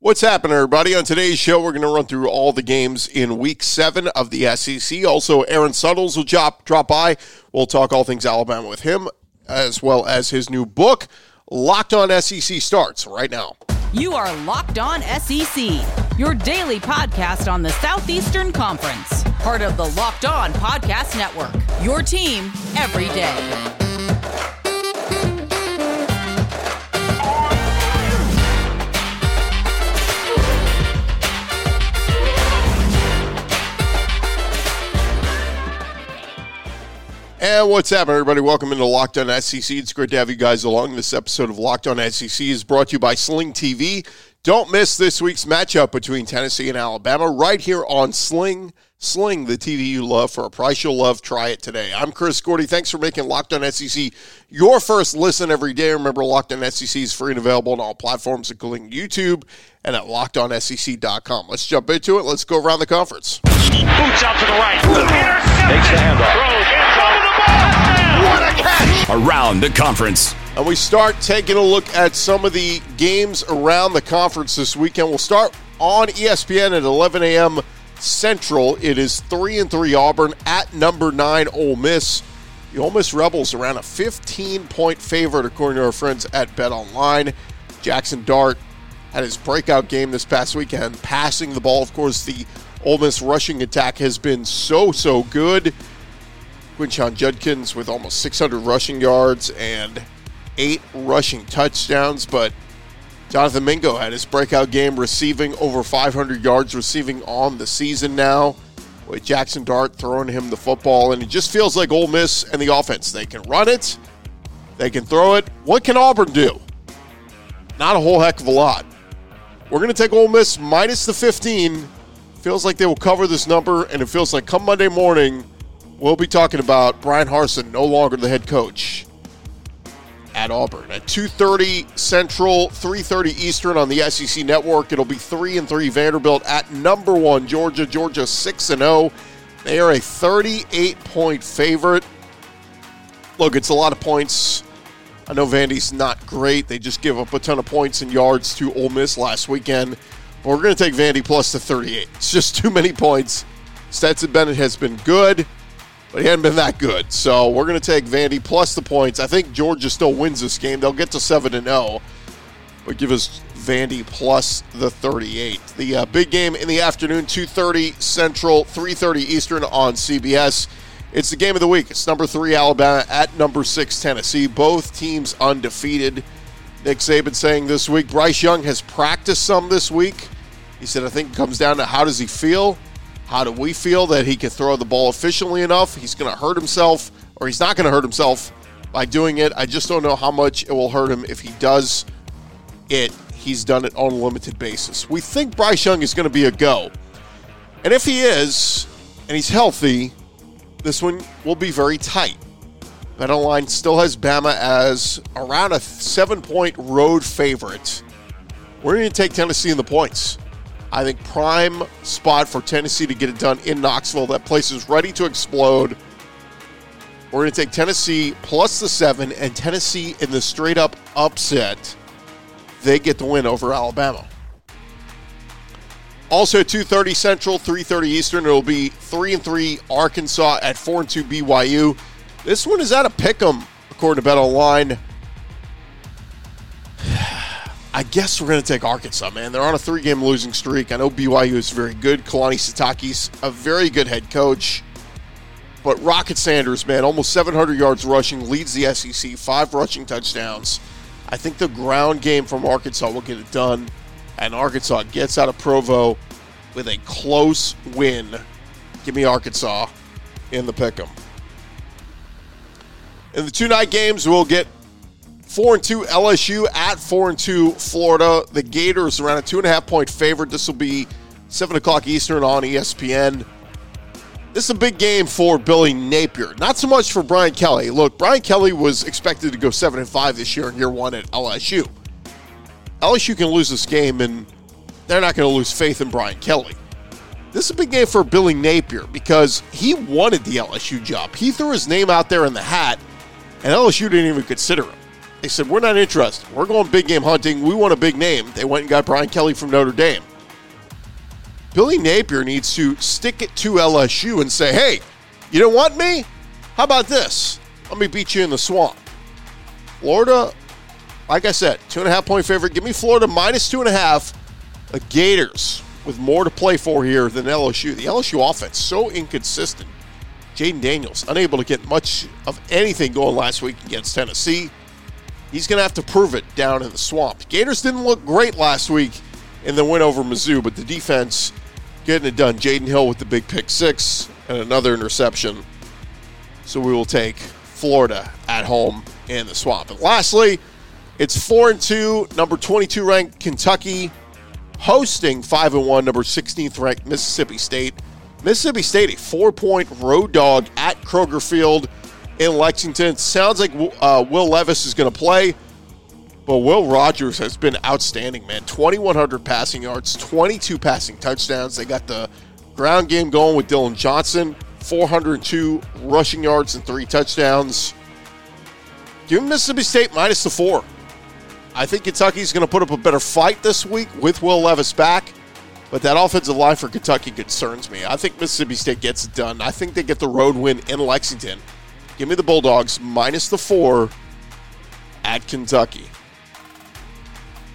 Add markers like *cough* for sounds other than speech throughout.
What's happening, everybody? On today's show, we're going to run through all the games in week seven of the SEC. Also, Aaron Suttles will drop, drop by. We'll talk all things Alabama with him, as well as his new book, Locked On SEC, starts right now. You are Locked On SEC, your daily podcast on the Southeastern Conference, part of the Locked On Podcast Network, your team every day. And what's happening, everybody? Welcome into Locked On SEC. It's great to have you guys along. This episode of Locked On SEC is brought to you by Sling TV. Don't miss this week's matchup between Tennessee and Alabama right here on Sling. Sling, the TV you love for a price you'll love. Try it today. I'm Chris Gordy. Thanks for making Locked On SEC your first listen every day. Remember, Locked On SEC is free and available on all platforms, including YouTube and at LockedOnSEC.com. Let's jump into it. Let's go around the conference. Boots out to the right. Takes the handoff. Throws what a catch! Around the conference. And we start taking a look at some of the games around the conference this weekend. We'll start on ESPN at 11 a.m. Central. It is 3 and 3 Auburn at number 9 Ole Miss. The Ole Miss Rebels are around a 15 point favorite, according to our friends at Bet Online. Jackson Dart had his breakout game this past weekend, passing the ball. Of course, the Ole Miss rushing attack has been so, so good. Quinshon Judkins with almost 600 rushing yards and eight rushing touchdowns. But Jonathan Mingo had his breakout game receiving over 500 yards receiving on the season now with Jackson Dart throwing him the football. And it just feels like Ole Miss and the offense. They can run it, they can throw it. What can Auburn do? Not a whole heck of a lot. We're going to take Ole Miss minus the 15. Feels like they will cover this number, and it feels like come Monday morning, we'll be talking about Bryan Harsin, no longer the head coach at Auburn. At 2:30 Central, 3:30 Eastern on the SEC Network, it'll be 3 and 3 Vanderbilt at number 1 Georgia. Georgia 6 and 0. They are a 38 point favorite. Look, it's a lot of points. I know Vandy's not great. They just give up a ton of points and yards to Ole Miss last weekend. But we're going to take Vandy plus the 38. It's just too many points. Stetson Bennett has been good but he hadn't been that good. So we're going to take Vandy plus the points. I think Georgia still wins this game. They'll get to 7 and 0, but give us Vandy plus the 38. The uh, big game in the afternoon, 2:30 Central, 3:30 Eastern on CBS. It's the game of the week. It's number 3 Alabama at number 6 Tennessee. Both teams undefeated. Nick Saban saying this week Bryce Young has practiced some this week. He said I think it comes down to how does he feel? How do we feel that he can throw the ball efficiently enough? He's going to hurt himself, or he's not going to hurt himself by doing it. I just don't know how much it will hurt him if he does it. He's done it on a limited basis. We think Bryce Young is going to be a go. And if he is, and he's healthy, this one will be very tight. BetOnline still has Bama as around a seven point road favorite. We're going to take Tennessee in the points. I think prime spot for Tennessee to get it done in Knoxville. That place is ready to explode. We're going to take Tennessee plus the seven, and Tennessee in the straight up upset. They get the win over Alabama. Also, 2:30 Central, 3:30 Eastern. It'll be three and three Arkansas at four and two BYU. This one is at a pick 'em according to Bet Online. I guess we're going to take Arkansas, man. They're on a three game losing streak. I know BYU is very good. Kalani Sitake's a very good head coach. But Rocket Sanders, man, almost 700 yards rushing, leads the SEC, five rushing touchdowns. I think the ground game from Arkansas will get it done. And Arkansas gets out of Provo with a close win. Give me Arkansas in the pick 'em. In the two night games, we'll get Four and two LSU at four and two Florida. The Gators around a two and a half point favorite. This will be seven o'clock Eastern on ESPN. This is a big game for Billy Napier. Not so much for Brian Kelly. Look, Brian Kelly was expected to go seven and five this year in year one at LSU. LSU can lose this game, and they're not going to lose faith in Brian Kelly. This is a big game for Billy Napier because he wanted the LSU job. He threw his name out there in the hat, and LSU didn't even consider him. They said, We're not interested. We're going big game hunting. We want a big name. They went and got Brian Kelly from Notre Dame. Billy Napier needs to stick it to LSU and say, Hey, you don't want me? How about this? Let me beat you in the swamp. Florida, like I said, two and a half point favorite. Give me Florida minus two and a half. The Gators with more to play for here than LSU. The LSU offense so inconsistent. Jayden Daniels unable to get much of anything going last week against Tennessee. He's going to have to prove it down in the swamp. Gators didn't look great last week in the win over Mizzou, but the defense getting it done. Jaden Hill with the big pick six and another interception. So we will take Florida at home in the swamp. And lastly, it's four and two, number 22 ranked Kentucky hosting 5 and 1, number 16th ranked Mississippi State. Mississippi State, a four point road dog at Kroger Field in Lexington. Sounds like uh, Will Levis is going to play, but Will Rogers has been outstanding, man. 2,100 passing yards, 22 passing touchdowns. They got the ground game going with Dillon Johnson, 402 rushing yards and three touchdowns. Give Mississippi State minus the four. I think Kentucky's going to put up a better fight this week with Will Levis back. But that offensive line for Kentucky concerns me. I think Mississippi State gets it done. I think they get the road win in Lexington. Give me the Bulldogs minus the four at Kentucky.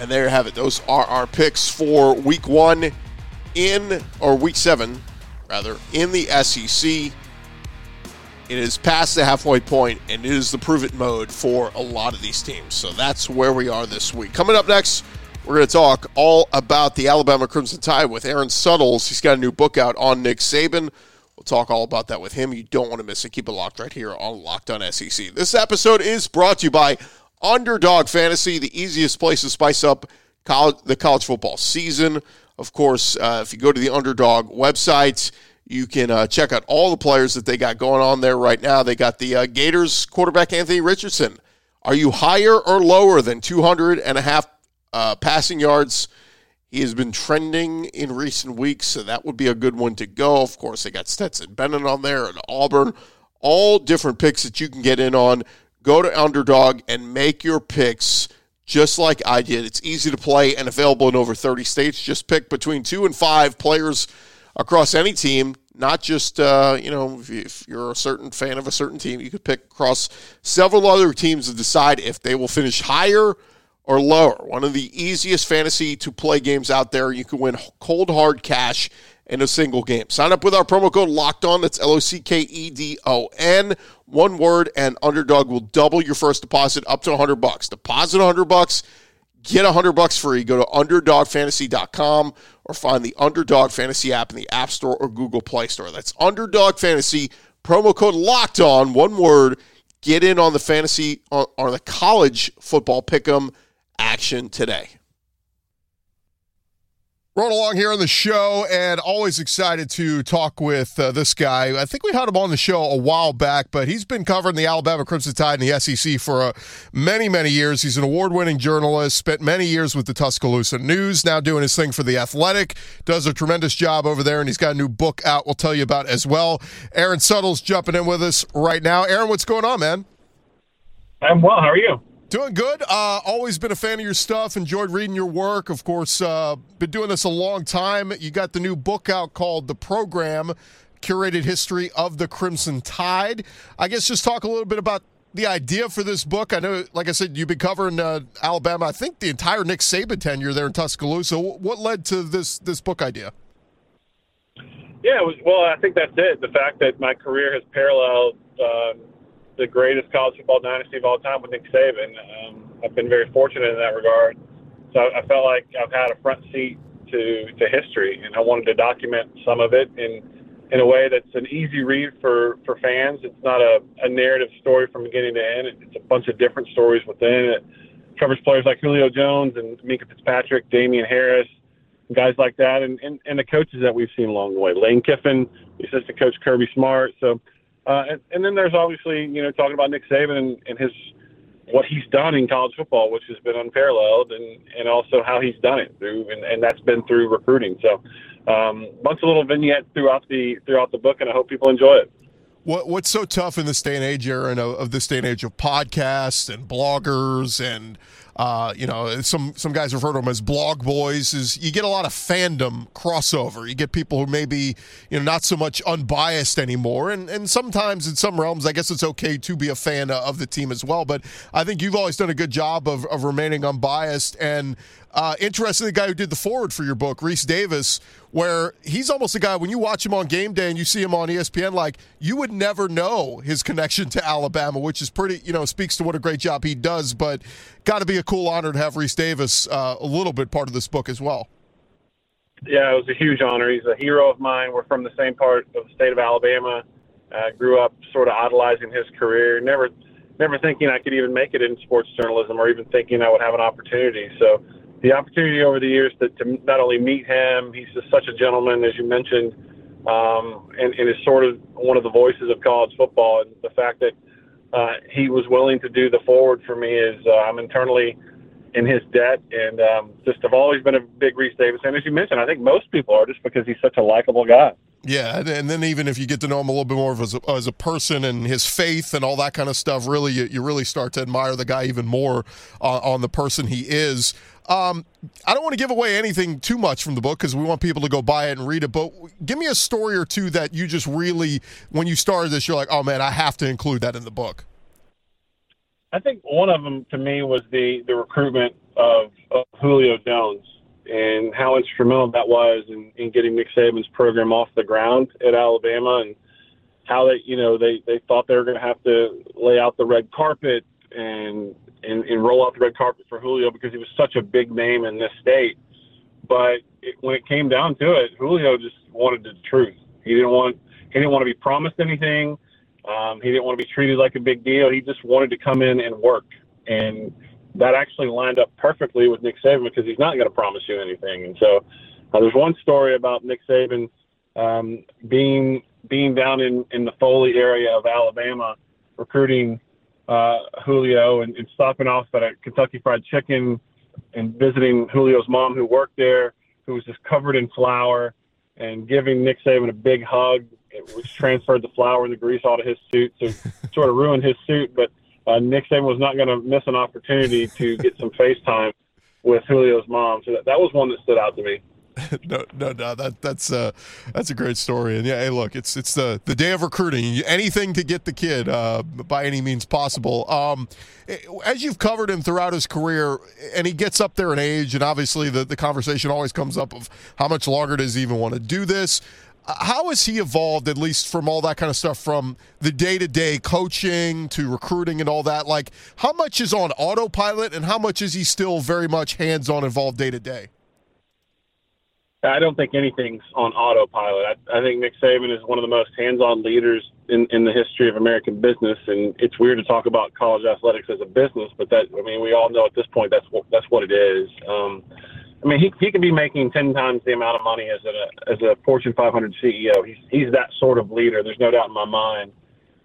And there you have it. Those are our picks for week one in, or week seven, rather, in the SEC. It is past the halfway point, and it is the prove it mode for a lot of these teams. So that's where we are this week. Coming up next, we're going to talk all about the Alabama Crimson Tide with Aaron Suttles. He's got a new book out on Nick Saban. We'll talk all about that with him. You don't want to miss it. Keep it locked right here on Locked On SEC. This episode is brought to you by Underdog Fantasy, the easiest place to spice up college, the college football season. Of course, uh, if you go to the Underdog website, you can uh, check out all the players that they got going on there right now. They got the uh, Gators quarterback Anthony Richardson. Are you higher or lower than 200 and a half uh, passing yards? He has been trending in recent weeks, so that would be a good one to go. Of course, they got Stetson Bennett on there and Auburn. All different picks that you can get in on. Go to Underdog and make your picks just like I did. It's easy to play and available in over 30 states. Just pick between two and five players across any team, not just, uh, you know, if, you're a certain fan of a certain team, you could pick across several other teams to decide if they will finish higher or lower. One of the easiest fantasy to play games out there. You can win cold hard cash in a single game. Sign up with our promo code Locked On. That's L O C K E D O N. One word, and Underdog will double your first deposit up to 100 bucks. Deposit 100 bucks Get 100 bucks free. Go to underdogfantasy.com or find the Underdog Fantasy app in the App Store or Google Play Store. That's Underdog Fantasy. Promo code locked on, one word. Get in on the fantasy on, on the college football pick'em action today. Rolling along here on the show, and always excited to talk with uh, this guy. I think we had him on the show a while back, but he's been covering the Alabama Crimson Tide and the SEC for uh, many, many years. He's an award winning journalist, spent many years with the Tuscaloosa News, now doing his thing for The Athletic. Does a tremendous job over there, and he's got a new book out we'll tell you about as well. Aaron Suttles jumping in with us right now. Aaron, what's going on, man? I'm well. How are you? Doing good. Uh, always been a fan of your stuff. Enjoyed reading your work. Of course, uh, been doing this a long time. You got the new book out called The Program Curated History of the Crimson Tide. I guess just talk a little bit about the idea for this book. I know, like I said, you've been covering uh, Alabama, I think the entire Nick Saban tenure there in Tuscaloosa. What led to this, this book idea? Yeah, well, I think that's it. The fact that my career has paralleled um, the greatest college football dynasty of all time with Nick Saban. Um, I've been very fortunate in that regard. So I felt like I've had a front seat to, to history, and I wanted to document some of it in in a way that's an easy read for, for fans. It's not a, a narrative story from beginning to end. It's a bunch of different stories within it. Covers players like Julio Jones and Minkah Fitzpatrick, Damien Harris, guys like that, and, and, and the coaches that we've seen along the way. Lane Kiffin, assistant coach Kirby Smart. So uh, and, and then there's obviously, you know, talking about Nick Saban and, and his what he's done in college football, which has been unparalleled, and and also how he's done it through, and, and that's been through recruiting. So, um, bunch of little vignettes throughout the throughout the book, and I hope people enjoy it. What what's so tough in this day and age, Aaron, of, of this day and age of podcasts and bloggers and uh, you know, some some guys refer to them as blog boys. Is you get a lot of fandom crossover. You get people who maybe you know not so much unbiased anymore, and and sometimes in some realms, I guess it's okay to be a fan of the team as well. But I think you've always done a good job of, of remaining unbiased. And uh, interesting, the guy who did the foreword for your book, Rece Davis, where he's almost a guy when you watch him on game day and you see him on ESPN, like you would never know his connection to Alabama, which is pretty, you know, speaks to what a great job he does. But got to be a cool honor to have Rece Davis uh, a little bit part of this book as well. Yeah, it was a huge honor. He's a hero of mine. We're from the same part of the state of Alabama. Uh, grew up sort of idolizing his career. Never, never thinking I could even make it in sports journalism, or even thinking I would have an opportunity. So the opportunity over the years to, to not only meet him, he's just such a gentleman, as you mentioned, um, and, and is sort of one of the voices of college football. And the fact that uh, he was willing to do the foreword for me is uh, I'm internally in his debt, and um, just have always been a big Rece Davis. And as you mentioned, I think most people are just because he's such a likable guy. Yeah, and then even if you get to know him a little bit more as a, as a person and his faith and all that kind of stuff, really, you, you really start to admire the guy even more uh, on the person he is. Um, I don't want to give away anything too much from the book because we want people to go buy it and read it. But give me a story or two that you just really, when you started this, you're like, oh man, I have to include that in the book. I think one of them to me was the the recruitment of, of Julio Jones and how instrumental that was in, in getting Nick Saban's program off the ground at Alabama and how they you know they they thought they were going to have to lay out the red carpet and and, and roll out the red carpet for Julio because he was such a big name in this state. But it, when it came down to it, Julio just wanted the truth. He didn't want he didn't want to be promised anything. Um, he didn't want to be treated like a big deal. He just wanted to come in and work, and that actually lined up perfectly with Nick Saban because he's not going to promise you anything. And so uh, there's one story about Nick Saban um, being being down in in the Foley area of Alabama recruiting uh, Julio and, and stopping off at a Kentucky Fried Chicken and visiting Julio's mom who worked there, who was just covered in flour, and giving Nick Saban a big hug, which transferred the flour and the grease out of his suit, so sort of ruined his suit. But uh, Nick Saban was not going to miss an opportunity to get some FaceTime with Julio's mom. So that, that was one that stood out to me. *laughs* no, no, no. That that's uh, that's a great story. And yeah, hey, look, it's it's the the day of recruiting. Anything to get the kid uh, by any means possible. Um, eh, as you've covered him throughout his career, and he gets up there in age, and obviously the the conversation always comes up of how much longer does he even want to do this. How has he evolved, at least from all that kind of stuff, from the day to day coaching to recruiting and all that? Like, how much is on autopilot, and how much is he still very much hands on involved day to day? I don't think anything's on autopilot. I, I think Nick Saban is one of the most hands-on leaders in, in the history of American business, and it's weird to talk about college athletics as a business, but that I mean, we all know at this point that's what that's what it is. Um, I mean, he he can be making ten times the amount of money as a as a Fortune 500 CEO. He's he's that sort of leader. There's no doubt in my mind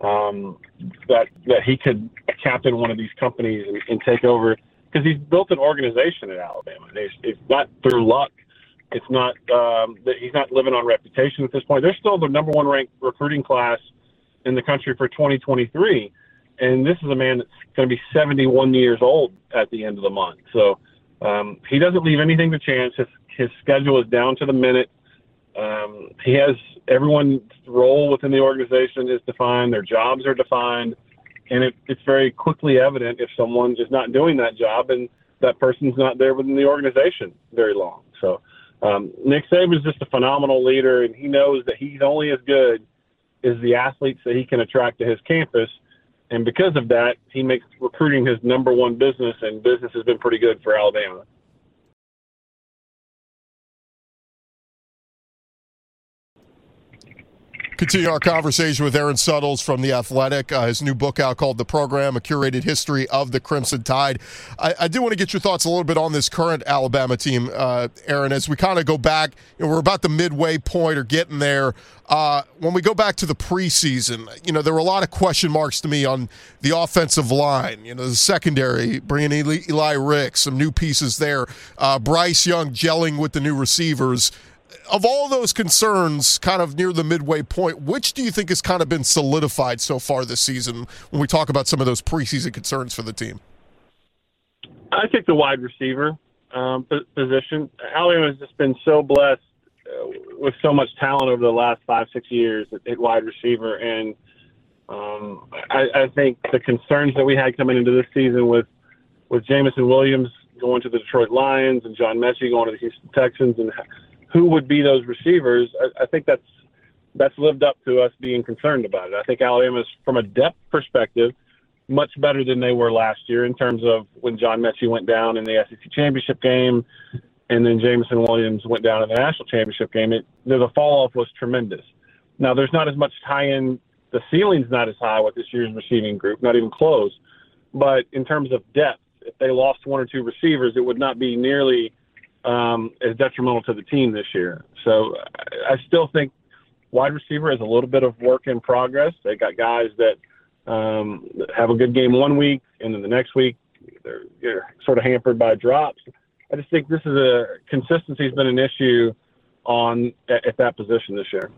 um, that that he could captain one of these companies and, and take over because he's built an organization at Alabama. It's, it's not through luck it's not um, that he's not living on reputation at this point. They're still the number one ranked recruiting class in the country for 2023, and this is a man that's going to be 71 years old at the end of the month. So um, he doesn't leave anything to chance. His his schedule is down to the minute. Um, he has everyone's role within the organization is defined. Their jobs are defined, and it, it's very quickly evident if someone is not doing that job and that person's not there within the organization very long. So um, Nick Saban is just a phenomenal leader, and he knows that he's only as good as the athletes that he can attract to his campus. And because of that, he makes recruiting his number one business, and business has been pretty good for Alabama. Continue our conversation with Aaron Suttles from The Athletic. Uh, his new book out called The Program, A Curated History of the Crimson Tide. I, I do want to get your thoughts a little bit on this current Alabama team, uh, Aaron, as we kind of go back. You know, we're about the midway point or getting there. Uh, when we go back to the preseason, you know, there were a lot of question marks to me on the offensive line. You know, the secondary, bringing Eli, Eli Rick, some new pieces there. Uh, Bryce Young gelling with the new receivers of all those concerns, kind of near the midway point, which do you think has kind of been solidified so far this season when we talk about some of those preseason concerns for the team? I think the wide receiver um, position. Alabama has just been so blessed uh, with so much talent over the last five, six years at, wide receiver, and um, I, I think the concerns that we had coming into this season with with Jameson Williams going to the Detroit Lions and John Metchie going to the Houston Texans, and who would be those receivers? I, I think that's that's lived up to us being concerned about it. I think Alabama's from a depth perspective much better than they were last year in terms of when John Metchie went down in the SEC championship game, and then Jameson Williams went down in the national championship game. It, the fall off was tremendous. Now there's not as much tie-in. The ceiling's not as high with this year's receiving group, not even close. But in terms of depth, if they lost one or two receivers, it would not be nearly um, as detrimental to the team this year. So I still think wide receiver is a little bit of work in progress. They got guys that um, have a good game one week, and then the next week they're, they're sort of hampered by drops. I just think this is a consistency has been an issue on at, at that position this year.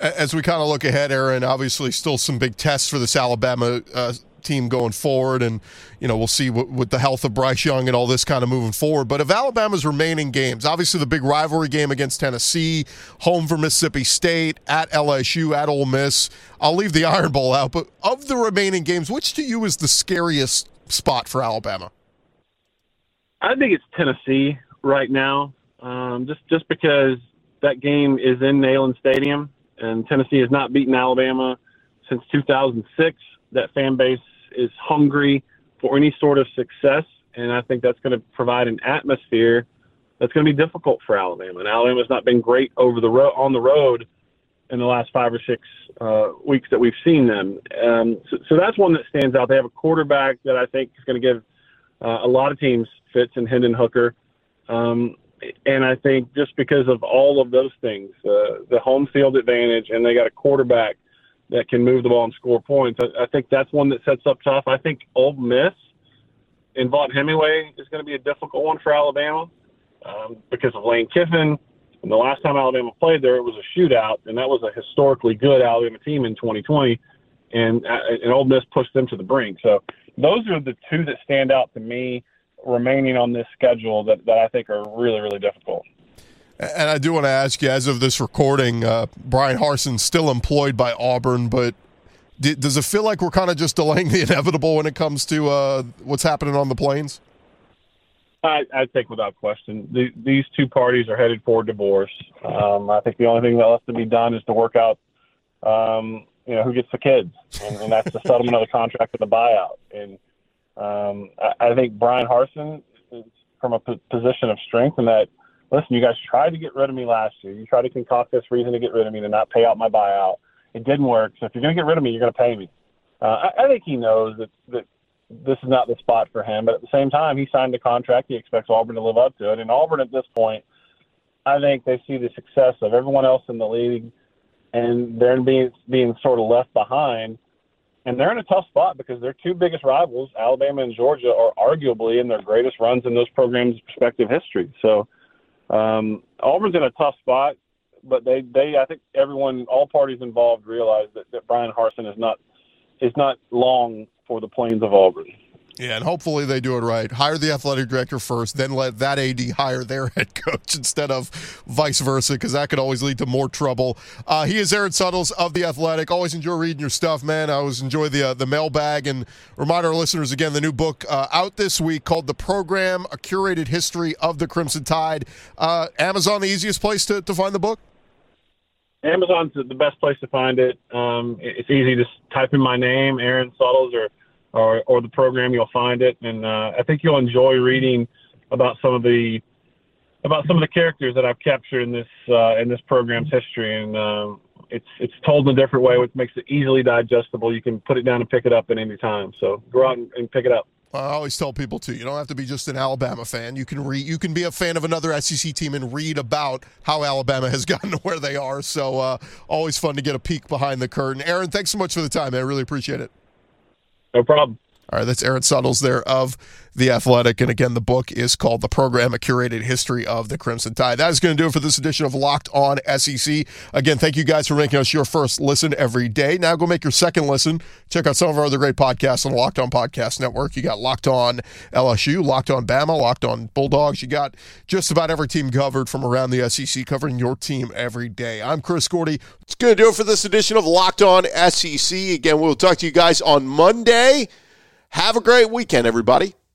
As we kind of look ahead, Aaron, obviously still some big tests for this Alabama uh, team going forward, and you know we'll see what, with the health of Bryce Young and all this kind of moving forward. But of Alabama's remaining games, obviously the big rivalry game against Tennessee, home for Mississippi State, at LSU, at Ole Miss. I'll leave the *laughs* Iron Bowl out, but of the remaining games, which to you is the scariest spot for Alabama? I think it's Tennessee right now, um, just just because that game is in Neyland Stadium, and Tennessee has not beaten Alabama since 2006. That fan base is hungry for any sort of success, and I think that's going to provide an atmosphere that's going to be difficult for Alabama. And Alabama's not been great over the road on the road in the last five or six uh, weeks that we've seen them. Um, so, so, that's one that stands out. They have a quarterback that I think is going to give uh, a lot of teams fits in Hendon Hooker. Um, and I think just because of all of those things, uh, the home field advantage, and they got a quarterback – that can move the ball and score points. I, I think that's one that sets up tough. I think Ole Miss and Vaught Hemingway is going to be a difficult one for Alabama um, because of Lane Kiffin. And the last time Alabama played there, it was a shootout, and that was a historically good Alabama team in 2020. And uh, and Ole Miss pushed them to the brink. So those are the two that stand out to me remaining on this schedule that, that I think are really, really difficult. And I do want to ask you, as of this recording, uh, Bryan Harsin's still employed by Auburn, but d- does it feel like we're kind of just delaying the *laughs* inevitable when it comes to uh, what's happening on the plains? I, I think without question, the, these two parties are headed for divorce. Um, I think the only thing that left to be done is to work out, um, you know, who gets the kids, and, and that's the settlement of the contract and the buyout. And um, I, I think Bryan Harsin is from a p- position of strength in that listen, you guys tried to get rid of me last year. You tried to concoct this reason to get rid of me to not pay out my buyout. It didn't work. So if you're going to get rid of me, you're going to pay me. Uh, I, I think he knows that, that this is not the spot for him. But at the same time, he signed a contract. He expects Auburn to live up to it. And Auburn at this point, I think they see the success of everyone else in the league, and they're being being sort of left behind. And they're in a tough spot because their two biggest rivals, Alabama and Georgia, are arguably in their greatest runs in those programs' respective history. So um, Auburn's in a tough spot, but they, they I think everyone, all parties involved, realize that, that Bryan Harsin is not is not long for the plains of Auburn. Yeah, and hopefully they do it right. Hire the athletic director first, then let that AD hire their *laughs* head coach instead of vice versa, because that could always lead to more trouble. Uh, he is Aaron Suttles of the Athletic. Always enjoy reading your stuff, man. I always enjoy the uh, the mailbag and remind our listeners again the new book uh, out this week called "The Program: A Curated History of the Crimson Tide." Uh, Amazon, the easiest place to, to find the book. Amazon's the best place to find it. Um, it's easy to type in my name, Aaron Suttles, or or, or the program, you'll find it. And uh, I think you'll enjoy reading about some of the about some of the characters that I've captured in this uh, in this program's history. And uh, it's it's told in a different way, which makes it easily digestible. You can put it down and pick it up at any time. So go out and, and pick it up. I always tell people too, you don't have to be just an Alabama fan. You can read, you can be a fan of another SEC team and read about how Alabama has *laughs* gotten to where they are. So uh, always fun to get a peek behind the curtain. Aaron, thanks so much for the time. I really appreciate it. No problem. All right, that's Aaron Suttles there of The Athletic. And again, the book is called The Program, A Curated History of the Crimson Tide. That is going to do it for this edition of Locked On SEC. Again, thank you guys for making us your first listen every day. Now go make your second listen. Check out some of our other great podcasts on the Locked On Podcast Network. You got Locked On LSU, Locked On Bama, Locked On Bulldogs. You got just about every team covered from around the SEC, covering your team every day. I'm Chris Gordy. It's going to do it for this edition of Locked On SEC. Again, we'll talk to you guys on Monday. Have a great weekend, everybody.